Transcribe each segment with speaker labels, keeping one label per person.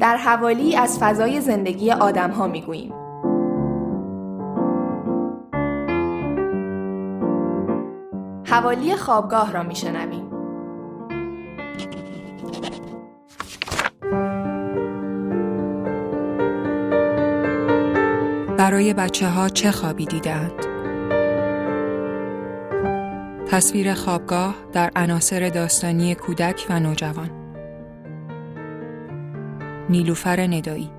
Speaker 1: در حوالی از فضای زندگی آدم ها می گوییم. حوالی خوابگاه را می شنویم.
Speaker 2: برای بچه ها چه خوابی دیدند؟ تصویر خوابگاه در عناصر داستانی کودک و نوجوان نیلوفر ندایی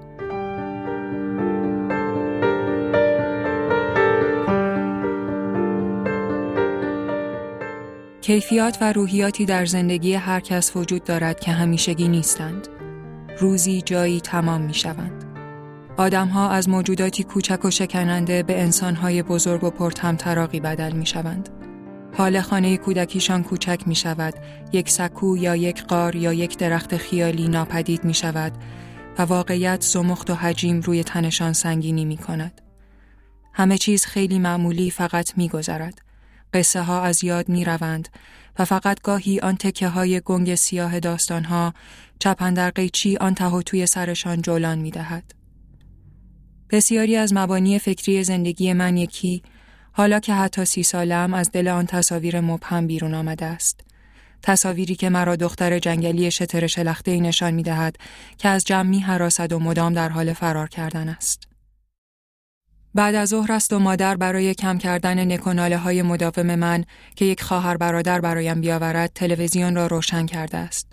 Speaker 2: کیفیات و روحیاتی در زندگی هر کس وجود دارد که همیشگی نیستند. روزی جایی تمام می شوند. آدمها از موجوداتی کوچک و شکننده به انسانهای بزرگ و پرتمطراقی بدل می شوند. حال خانه کودکیشان کوچک می شود، یک سکو یا یک قار یا یک درخت خیالی ناپدید می شود و واقعیت زمخت و حجیم روی تنشان سنگینی می کند. همه چیز خیلی معمولی فقط می گذرد. قصه ها از یاد می روند و فقط گاهی آن تکه های گنگ سیاه داستان ها چپن در قیچی آن ته توی سرشان جولان می دهد. بسیاری از مبانی فکری زندگی من یکی حالا که حتی سی سالم از دل آن تصاویر مبهم بیرون آمده است. تصاویری که مرا دختر جنگلی شتر شلخته نشان می دهد که از جمعی حراست و مدام در حال فرار کردن است. بعد از ظهر است و مادر برای کم کردن نکناله های مداوم من که یک خواهر برادر برایم بیاورد تلویزیون را روشن کرده است.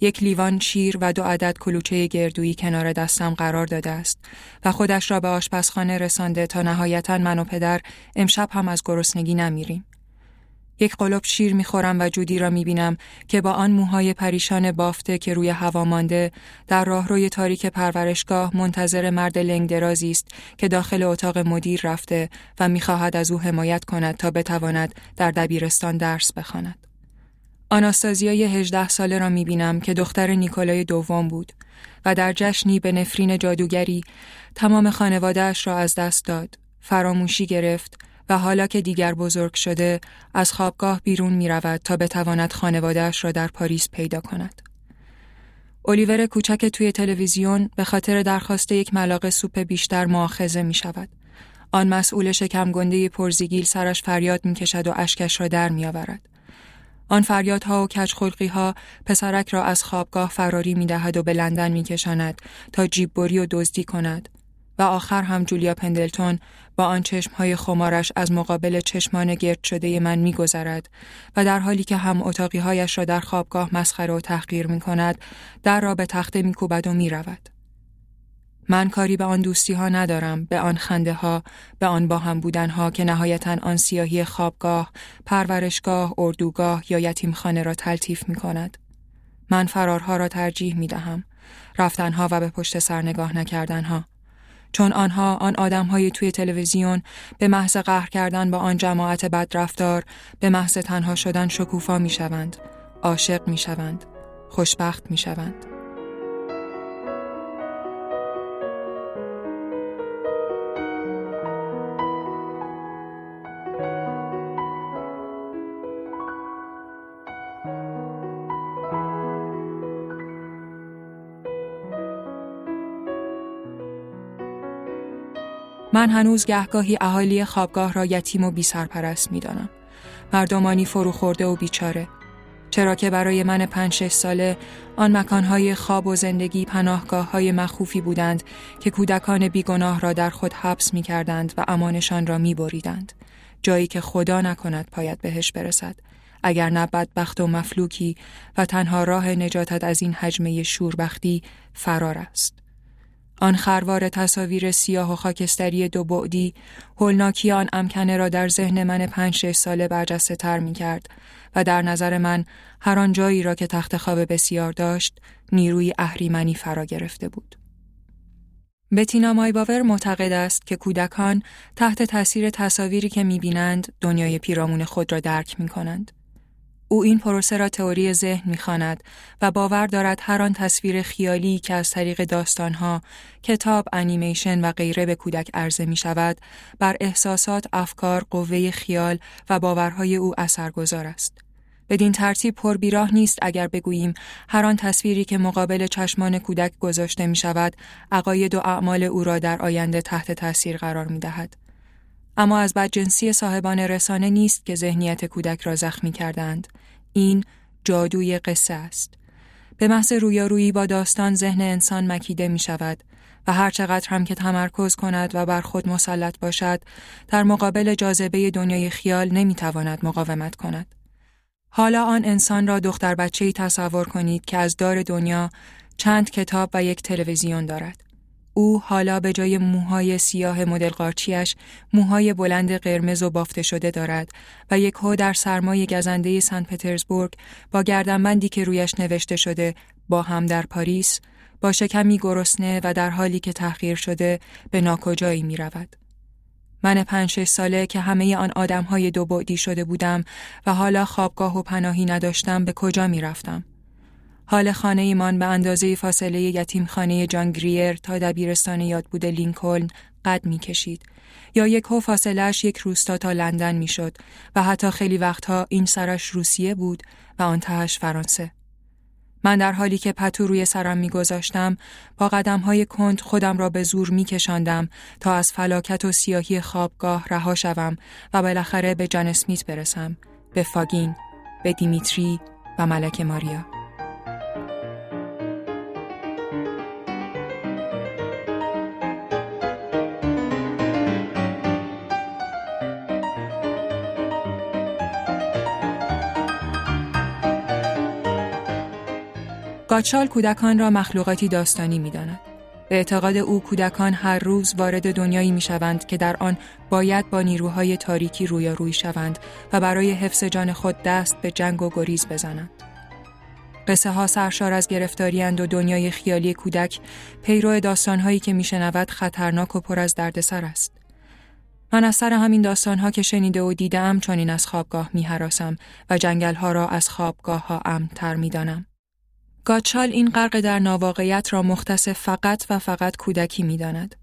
Speaker 2: یک لیوان شیر و دو عدد کلوچه گردویی کنار دستم قرار داده است و خودش را به آشپزخانه رسانده تا نهایتا من و پدر امشب هم از گرسنگی نمیریم. یک قلب شیر می‌خورم و جودی را می‌بینم که با آن موهای پریشان بافته که روی هوا مانده در راهروی تاریک پرورشگاه منتظر مرد لنگ درازی است که داخل اتاق مدیر رفته و می‌خواهد از او حمایت کند تا بتواند در دبیرستان درس بخواند. آناستازیای هجده ساله را می‌بینم که دختر نیکولای دوم بود و در جشنی به نفرین جادوگری تمام خانوادهش را از دست داد، فراموشی گرفت و حالا که دیگر بزرگ شده از خوابگاه بیرون می رود تا بتواند خانوادهش را در پاریس پیدا کند. الیور کوچک توی تلویزیون به خاطر درخواست یک ملاقه سوپ بیشتر معاخزه می شود. آن مسئول شکم گنده پرزیگیل سرش فریاد می کشد و اشکش را در می آورد. آن فریادها و کچخلقی ها پسرک را از خوابگاه فراری می دهد و به لندن می کشاند تا جیببری و دزدی کند و آخر هم جولیا پندلتون با آن چشمهای خمارش از مقابل چشمان گرد شده من میگذرد و در حالی که هم اتاقی هایش را در خوابگاه مسخره و تحقیر می کند در را به تخته می کوبد و می رود. من کاری به آن دوستی ها ندارم، به آن خنده ها، به آن با هم بودن ها که نهایتا آن سیاهی خوابگاه، پرورشگاه، اردوگاه یا یتیمخانه را تلطیف می کند. من فرارها را ترجیح می دهم. رفتنها و به پشت سر نگاه نکردنها. چون آنها آن آدمهای توی تلویزیون به محض قهر کردن با آن جماعت بدرفتار به محض تنها شدن شکوفا می شوند، عاشق می شوند، خوشبخت می شوند. من هنوز گهگاهی اهالی خوابگاه را یتیم و بی سرپرست می دانم. مردمانی فروخورده و بیچاره. چرا که برای من پنج شش ساله آن مکانهای خواب و زندگی پناهگاه های مخوفی بودند که کودکان بیگناه را در خود حبس می کردند و امانشان را می بریدند. جایی که خدا نکند پایت بهش برسد. اگر نه بدبخت و مفلوکی و تنها راه نجاتت از این حجمه شوربختی فرار است. آن خروار تصاویر سیاه و خاکستری دو بعدی هولناکی آن امکنه را در ذهن من پنج شش ساله برجسته تر می کرد و در نظر من هر آن جایی را که تخت خواب بسیار داشت نیروی اهریمنی فرا گرفته بود. بتینا مایباور معتقد است که کودکان تحت تاثیر تصاویری که می‌بینند دنیای پیرامون خود را درک می کنند. او این پروسه را تئوری ذهن می‌خواند و باور دارد هر آن تصویر خیالی که از طریق داستانها، کتاب، انیمیشن و غیره به کودک عرضه می شود، بر احساسات، افکار، قوه خیال و باورهای او اثرگذار است. بدین ترتیب پر بیراه نیست اگر بگوییم هر آن تصویری که مقابل چشمان کودک گذاشته می شود عقاید و اعمال او را در آینده تحت تاثیر قرار می دهد. اما از بدجنسی صاحبان رسانه نیست که ذهنیت کودک را زخمی کردند. این جادوی قصه است. به محض رویارویی با داستان ذهن انسان مکیده می شود و هر چقدر هم که تمرکز کند و بر خود مسلط باشد در مقابل جاذبه دنیای خیال نمی تواند مقاومت کند. حالا آن انسان را دختر بچه تصور کنید که از دار دنیا چند کتاب و یک تلویزیون دارد. او حالا به جای موهای سیاه مدل قارچیش موهای بلند قرمز و بافته شده دارد و یک هو در سرمای گزنده سن پترزبورگ با گردنبندی که رویش نوشته شده با هم در پاریس با شکمی گرسنه و در حالی که تحقیر شده به ناکجایی می رود. من پنج شش ساله که همه آن آدم های دو بعدی شده بودم و حالا خوابگاه و پناهی نداشتم به کجا می رفتم؟ حال خانه ایمان به اندازه فاصله یتیم خانه جان گریر تا دبیرستان یاد بوده لینکلن قد می کشید. یا یک هو فاصلهش یک روستا تا لندن می شد و حتی خیلی وقتها این سرش روسیه بود و آن تهش فرانسه. من در حالی که پتو روی سرم میگذاشتم با قدم های کند خودم را به زور میکشاندم تا از فلاکت و سیاهی خوابگاه رها شوم و بالاخره به جان اسمیت برسم به فاگین به دیمیتری و ملک ماریا گاتشال کودکان را مخلوقاتی داستانی می داند. به اعتقاد او کودکان هر روز وارد دنیایی می شوند که در آن باید با نیروهای تاریکی روی شوند و برای حفظ جان خود دست به جنگ و گریز بزنند. قصه ها سرشار از گرفتاریند و دنیای خیالی کودک پیرو داستانهایی که میشنود خطرناک و پر از دردسر است. من از سر همین داستانها که شنیده و دیدم چون از خوابگاه می و جنگل ها را از خوابگاه ها امتر می دانم. گاتشال این غرق در ناواقعیت را مختص فقط و فقط کودکی می داند.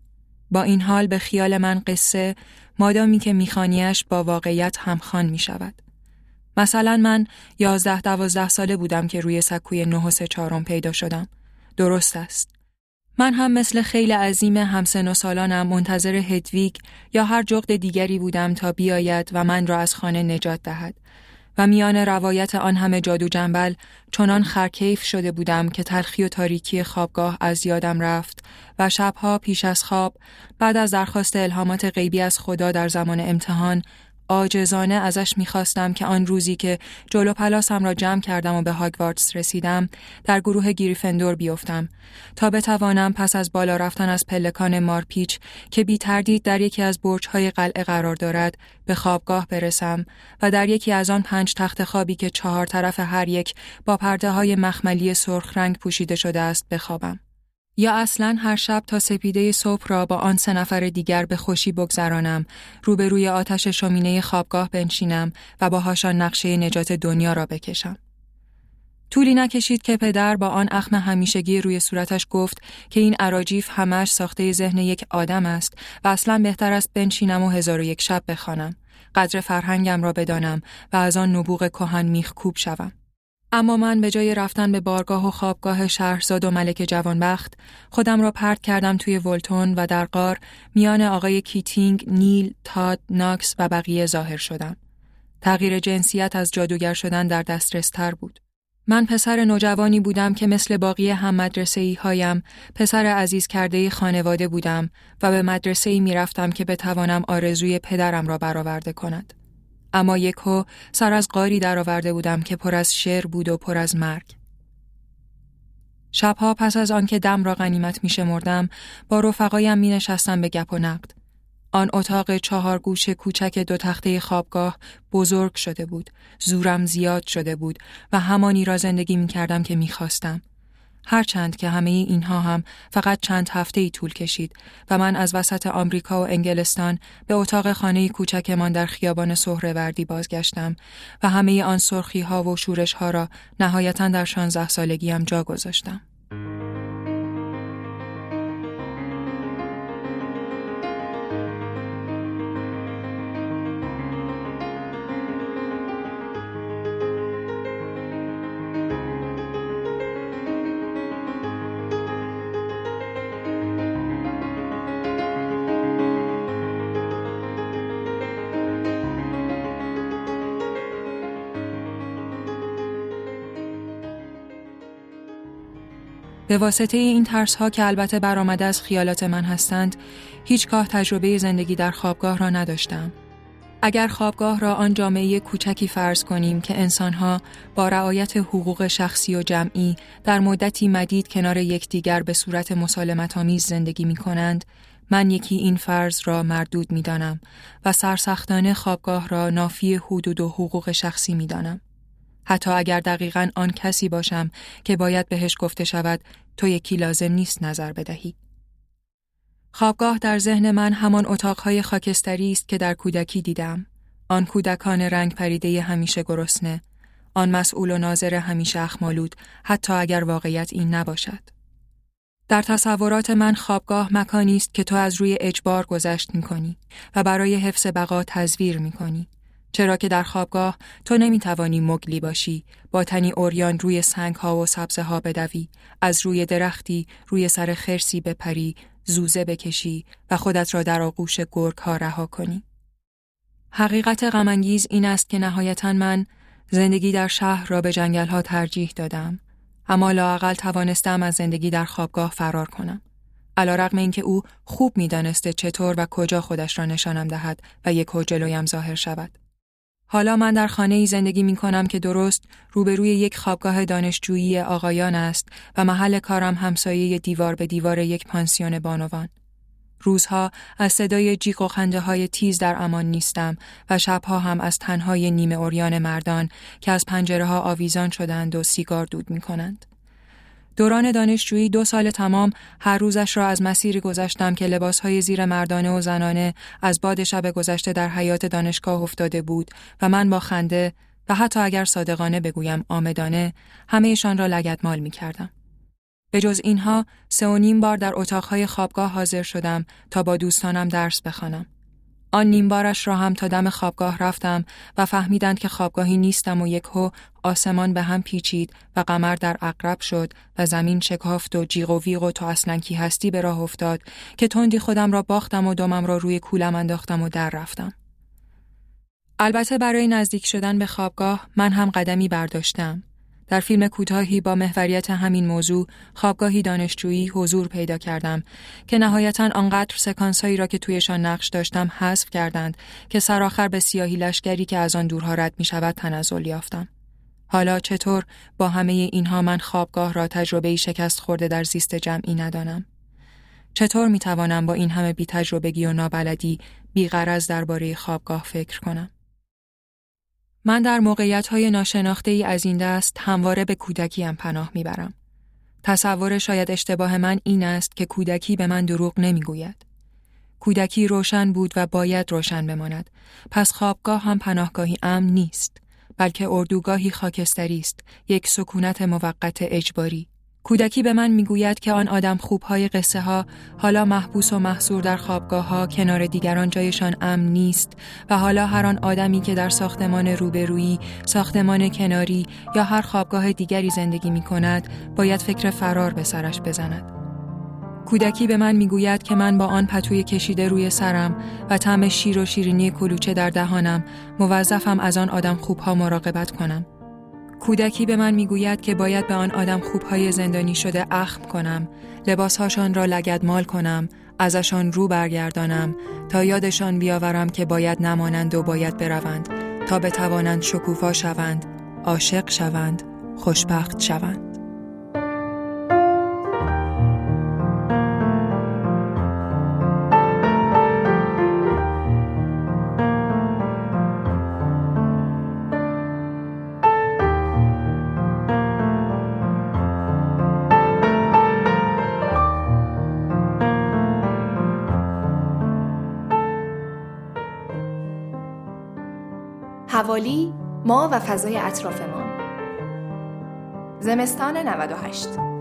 Speaker 2: با این حال به خیال من قصه مادامی که میخانیش با واقعیت همخوان می شود. مثلا من یازده دوازده ساله بودم که روی سکوی نه و سه چهارم پیدا شدم. درست است. من هم مثل خیلی عظیم همسن و سالانم منتظر هدویگ یا هر جغد دیگری بودم تا بیاید و من را از خانه نجات دهد و میان روایت آن همه جادو جنبل چنان خرکیف شده بودم که تلخی و تاریکی خوابگاه از یادم رفت و شبها پیش از خواب بعد از درخواست الهامات غیبی از خدا در زمان امتحان آجزانه ازش می‌خواستم که آن روزی که جلو پلاسم را جمع کردم و به هاگوارتس رسیدم در گروه گریفندور بیفتم تا بتوانم پس از بالا رفتن از پلکان مارپیچ که بی تردید در یکی از برجهای قلعه قرار دارد به خوابگاه برسم و در یکی از آن پنج تخت خوابی که چهار طرف هر یک با پرده های مخملی سرخ رنگ پوشیده شده است بخوابم. یا اصلا هر شب تا سپیده صبح را با آن سه نفر دیگر به خوشی بگذرانم روبروی آتش شومینه خوابگاه بنشینم و باهاشان نقشه نجات دنیا را بکشم. طولی نکشید که پدر با آن اخم همیشگی روی صورتش گفت که این عراجیف همش ساخته ذهن یک آدم است و اصلا بهتر است بنشینم و هزار و یک شب بخوانم. قدر فرهنگم را بدانم و از آن نبوغ کهن میخ کوب شوم. اما من به جای رفتن به بارگاه و خوابگاه شهرزاد و ملک جوانبخت خودم را پرت کردم توی ولتون و در غار میان آقای کیتینگ، نیل، تاد، ناکس و بقیه ظاهر شدم. تغییر جنسیت از جادوگر شدن در دسترس تر بود. من پسر نوجوانی بودم که مثل باقی هم مدرسه ای هایم پسر عزیز کرده خانواده بودم و به مدرسه ای می رفتم که بتوانم آرزوی پدرم را برآورده کند. اما یکو سر از قاری درآورده بودم که پر از شعر بود و پر از مرگ. شبها پس از آنکه دم را غنیمت می شمردم با رفقایم می نشستم به گپ و نقد. آن اتاق چهار گوش کوچک دو تخته خوابگاه بزرگ شده بود، زورم زیاد شده بود و همانی را زندگی می کردم که می خواستم. هرچند که همه اینها هم فقط چند هفته ای طول کشید و من از وسط آمریکا و انگلستان به اتاق خانه کوچکمان در خیابان سهروردی بازگشتم و همه آن سرخی ها و شورش ها را نهایتا در شانزده سالگیم جا گذاشتم. به واسطه این ترس ها که البته برآمده از خیالات من هستند، هیچگاه تجربه زندگی در خوابگاه را نداشتم. اگر خوابگاه را آن جامعه کوچکی فرض کنیم که انسانها با رعایت حقوق شخصی و جمعی در مدتی مدید کنار یکدیگر به صورت مسالمت آمیز زندگی می کنند، من یکی این فرض را مردود می دانم و سرسختانه خوابگاه را نافی حدود و حقوق شخصی می دانم. حتی اگر دقیقا آن کسی باشم که باید بهش گفته شود تو یکی لازم نیست نظر بدهی. خوابگاه در ذهن من همان اتاقهای خاکستری است که در کودکی دیدم. آن کودکان رنگ پریده همیشه گرسنه. آن مسئول و ناظر همیشه اخمالود حتی اگر واقعیت این نباشد. در تصورات من خوابگاه مکانی است که تو از روی اجبار گذشت می کنی و برای حفظ بقا تزویر می کنی. چرا که در خوابگاه تو نمی توانی مگلی باشی. با تنی اوریان روی سنگ ها و سبزه ها بدوی. از روی درختی روی سر خرسی بپری زوزه بکشی و خودت را در آغوش گرگ ها رها کنی. حقیقت غمانگیز این است که نهایتا من زندگی در شهر را به جنگل ها ترجیح دادم. اما لاقل توانستم از زندگی در خوابگاه فرار کنم. علیرغم اینکه او خوب می‌دانسته چطور و کجا خودش را نشانم دهد و یک جلویم ظاهر شود. حالا من در خانه ای زندگی می کنم که درست روبروی یک خوابگاه دانشجویی آقایان است و محل کارم همسایه دیوار به دیوار یک پانسیون بانوان. روزها از صدای جیغ و خنده های تیز در امان نیستم و شبها هم از تنهای نیمه اوریان مردان که از پنجره ها آویزان شدند و سیگار دود می کنند. دوران دانشجویی دو سال تمام هر روزش را از مسیری گذشتم که لباسهای زیر مردانه و زنانه از باد شب گذشته در حیات دانشگاه افتاده بود و من با خنده و حتی اگر صادقانه بگویم آمدانه همهشان را لگدمال می کردم. به جز اینها سه و نیم بار در اتاقهای خوابگاه حاضر شدم تا با دوستانم درس بخوانم. آن نیمبارش را هم تا دم خوابگاه رفتم و فهمیدند که خوابگاهی نیستم و یکهو آسمان به هم پیچید و قمر در اقرب شد و زمین شکافت و جیغ و ویغ و تا اصلا کی هستی به راه افتاد که تندی خودم را باختم و دمم را روی کولم انداختم و در رفتم. البته برای نزدیک شدن به خوابگاه من هم قدمی برداشتم. در فیلم کوتاهی با محوریت همین موضوع خوابگاهی دانشجویی حضور پیدا کردم که نهایتا آنقدر سکانسهایی را که تویشان نقش داشتم حذف کردند که سرآخر به سیاهی لشکری که از آن دورها رد می شود تنزل یافتم. حالا چطور با همه اینها من خوابگاه را تجربه شکست خورده در زیست جمعی ندانم؟ چطور می توانم با این همه بی تجربگی و نابلدی بیغرز درباره خوابگاه فکر کنم؟ من در موقعیت های ناشناخته ای از این دست همواره به کودکیم پناه می‌برم. تصور شاید اشتباه من این است که کودکی به من دروغ نمی‌گوید. کودکی روشن بود و باید روشن بماند. پس خوابگاه هم پناهگاهی امن نیست. بلکه اردوگاهی خاکستری است. یک سکونت موقت اجباری. کودکی به من می‌گوید که آن آدم خوبهای قصه ها حالا محبوس و محصور در خوابگاه ها کنار دیگران جایشان امن نیست و حالا هر آن آدمی که در ساختمان روبرویی، ساختمان کناری یا هر خوابگاه دیگری زندگی می کند باید فکر فرار به سرش بزند. کودکی به من می‌گوید که من با آن پتوی کشیده روی سرم و طعم شیر و شیرینی کلوچه در دهانم موظفم از آن آدم خوبها مراقبت کنم. کودکی به من می‌گوید که باید به آن آدم خوبهای زندانی شده اخم کنم، لباسهاشان را لگدمال کنم، ازشان رو برگردانم تا یادشان بیاورم که باید نمانند و باید بروند تا بتوانند شکوفا شوند، عاشق شوند، خوشبخت شوند.
Speaker 1: حوالی ما و فضای اطرافمان. زمستان 98